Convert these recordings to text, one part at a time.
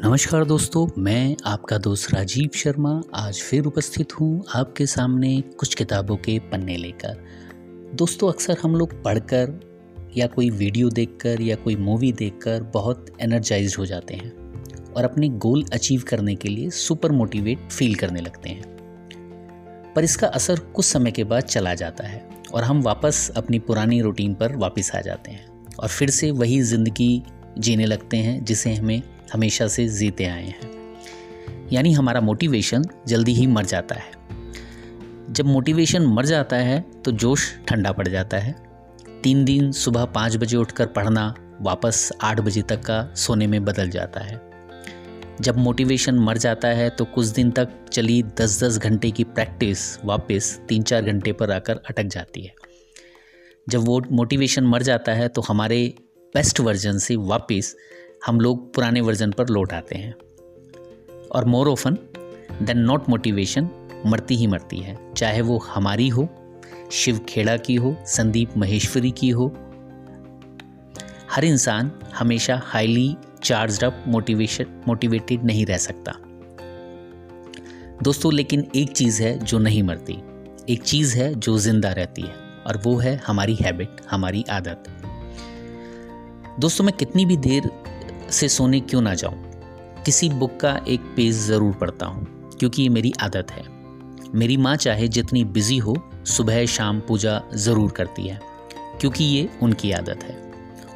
नमस्कार दोस्तों, मैं आपका दोस्त राजीव शर्मा आज फिर उपस्थित हूँ आपके सामने कुछ किताबों के पन्ने लेकर। दोस्तों, अक्सर हम लोग पढ़कर या कोई वीडियो देखकर या कोई मूवी देखकर बहुत एनर्जाइज हो जाते हैं और अपने गोल अचीव करने के लिए सुपर मोटिवेट फील करने लगते हैं। पर इसका असर कुछ समय के बाद चला जाता है और हम वापस अपनी पुरानी रूटीन पर वापस आ जाते हैं और फिर से वही ज़िंदगी जीने लगते हैं जिसे हमें हमेशा से जीते आए हैं। यानी हमारा मोटिवेशन जल्दी ही मर जाता है। जब मोटिवेशन मर जाता है तो जोश ठंडा पड़ जाता है। तीन दिन सुबह पाँच बजे उठकर पढ़ना वापस आठ बजे तक का सोने में बदल जाता है। जब मोटिवेशन मर जाता है तो कुछ दिन तक चली दस दस घंटे की प्रैक्टिस वापस तीन चार घंटे पर आकर अटक जाती है। जब वो मोटिवेशन मर जाता है तो हमारे बेस्ट वर्जन से वापस हम लोग पुराने वर्जन पर लौट आते हैं। और more often than not motivation मरती ही मरती है। चाहे वो हमारी हो, शिव खेड़ा की हो, संदीप महेश्वरी की हो, हर इंसान हमेशा highly charge up motivation motivated नहीं रह सकता। दोस्तों, लेकिन एक चीज़ है जो नहीं मरती। एक चीज़ है जो ज़िंदा रहती है, और वो है हमारी हैबिट हमारी आदत। दोस्तों, मैं कितनी भी देर से सोने क्यों ना जाऊँ? किसी बुक का एक पेज ज़रूर पढ़ता हूँ, क्योंकि ये मेरी आदत है। मेरी माँ चाहे जितनी बिज़ी हो, सुबह शाम पूजा ज़रूर करती है, क्योंकि ये उनकी आदत है।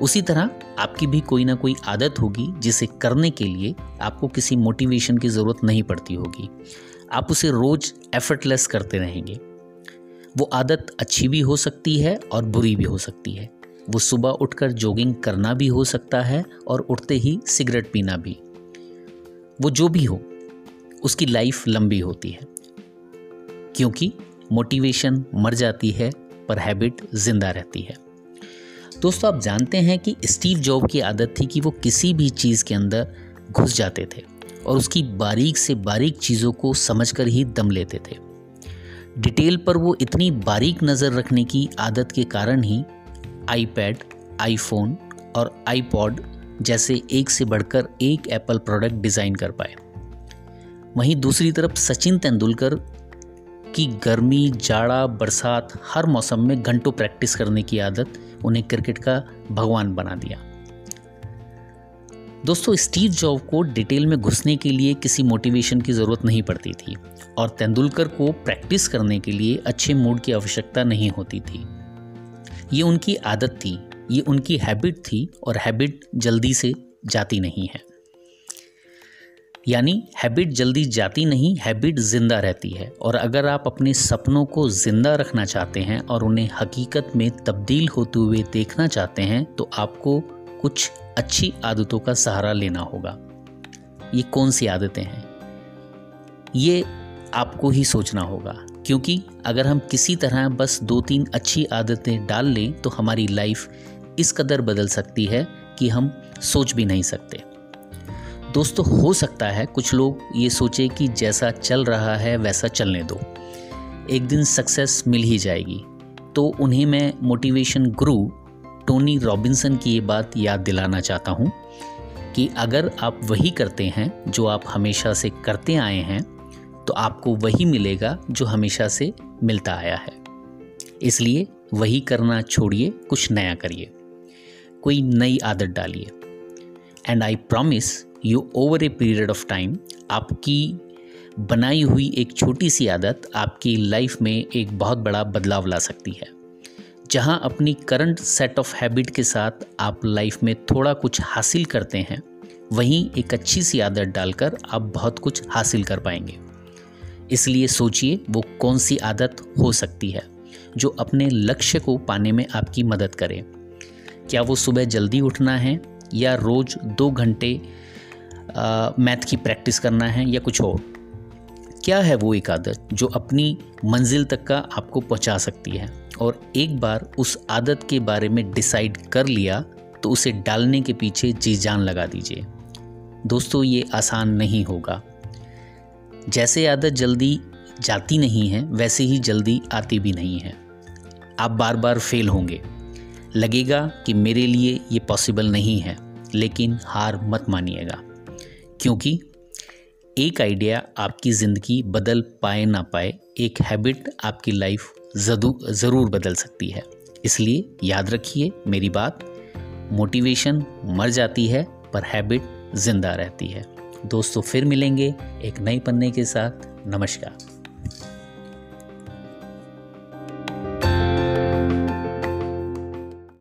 उसी तरह आपकी भी कोई ना कोई आदत होगी, जिसे करने के लिए आपको किसी मोटिवेशन की ज़रूरत नहीं पड़ती होगी। आप उसे रोज़ एफर्टलेस करते रहेंगे। वो आदत अच्छी भी हो सकती है और बुरी भी हो सकती है। वो सुबह उठकर जॉगिंग करना भी हो सकता है और उठते ही सिगरेट पीना भी। वो जो भी हो, उसकी लाइफ लंबी होती है। क्योंकि मोटिवेशन मर जाती है, पर हैबिट ज़िंदा रहती है। दोस्तों, आप जानते हैं कि स्टीव जॉब की आदत थी कि वो किसी भी चीज़ के अंदर घुस जाते थे और उसकी बारीक से बारीक चीज़ों को समझकर ही दम लेते थे। डिटेल पर वो इतनी बारीक नज़र रखने की आदत के कारण ही आईपैड आईफोन और आईपॉड जैसे एक से बढ़कर एक एप्पल प्रोडक्ट डिज़ाइन कर पाए। वहीं दूसरी तरफ़ सचिन तेंदुलकर की गर्मी, जाड़ा, बरसात हर मौसम में घंटों प्रैक्टिस करने की आदत उन्हें क्रिकेट का भगवान बना दिया। दोस्तों स्टीव जॉब को डिटेल में घुसने के लिए किसी मोटिवेशन की ज़रूरत नहीं पड़ती थी और तेंदुलकर को प्रैक्टिस करने के लिए अच्छे मूड की आवश्यकता नहीं होती थी। ये उनकी आदत थी, ये उनकी हैबिट थी और हैबिट जल्दी से जाती नहीं है। यानी हैबिट जल्दी जाती नहीं हैबिट ज़िंदा रहती है। और अगर आप अपने सपनों को ज़िंदा रखना चाहते हैं और उन्हें हकीकत में तब्दील होते हुए देखना चाहते हैं तो आपको कुछ अच्छी आदतों का सहारा लेना होगा। ये कौन सी आदतें हैं? ये आपको ही सोचना होगा। क्योंकि अगर हम किसी तरह बस दो तीन अच्छी आदतें डाल लें तो हमारी लाइफ इस कदर बदल सकती है कि हम सोच भी नहीं सकते। दोस्तों, हो सकता है कुछ लोग ये सोचे कि जैसा चल रहा है, वैसा चलने दो। एक दिन सक्सेस मिल ही जाएगी। तो उन्हें मैं मोटिवेशन गुरु टोनी रॉबिन्सन की ये बात याद दिलाना चाहता हूँ कि अगर आप वही करते हैं जो आप हमेशा से करते आए हैं तो आपको वही मिलेगा जो हमेशा से मिलता आया है। इसलिए वही करना छोड़िए, कुछ नया करिए। कोई नई आदत डालिए। And I promise you over a period of time आपकी बनाई हुई एक छोटी सी आदत आपकी लाइफ में एक बहुत बड़ा बदलाव ला सकती है। जहाँ अपनी करंट सेट ऑफ़ हैबिट के साथ आप लाइफ में थोड़ा कुछ हासिल करते हैं, वहीं एक अच्छी सी आदत डालकर आप बहुत कुछ हासिल कर पाएँगे। इसलिए सोचिए वो कौन सी आदत हो सकती है, जो अपने लक्ष्य को पाने में आपकी मदद करे। क्या वो सुबह जल्दी उठना है, या रोज़ दो घंटे मैथ की प्रैक्टिस करना है, या कुछ और? क्या है वो एक आदत, जो अपनी मंजिल तक का आपको पहुँचा सकती है? और एक बार उस आदत के बारे में डिसाइड कर लिया तो उसे डालने के पीछे जी जान लगा दीजिए। दोस्तों, ये आसान नहीं होगा। जैसे आदत जल्दी जाती नहीं है, वैसे ही जल्दी आती भी नहीं है। आप बार बार फेल होंगे। लगेगा कि मेरे लिए ये पॉसिबल नहीं है, लेकिन हार मत मानिएगा। क्योंकि एक आइडिया आपकी ज़िंदगी बदल पाए ना पाए, एक हैबिट आपकी लाइफ ज़रूर बदल सकती है। इसलिए याद रखिए मेरी बात मोटिवेशन मर जाती है, पर हैबिट ज़िंदा रहती है। दोस्तों फिर मिलेंगे एक नए पन्ने के साथ। नमस्कार।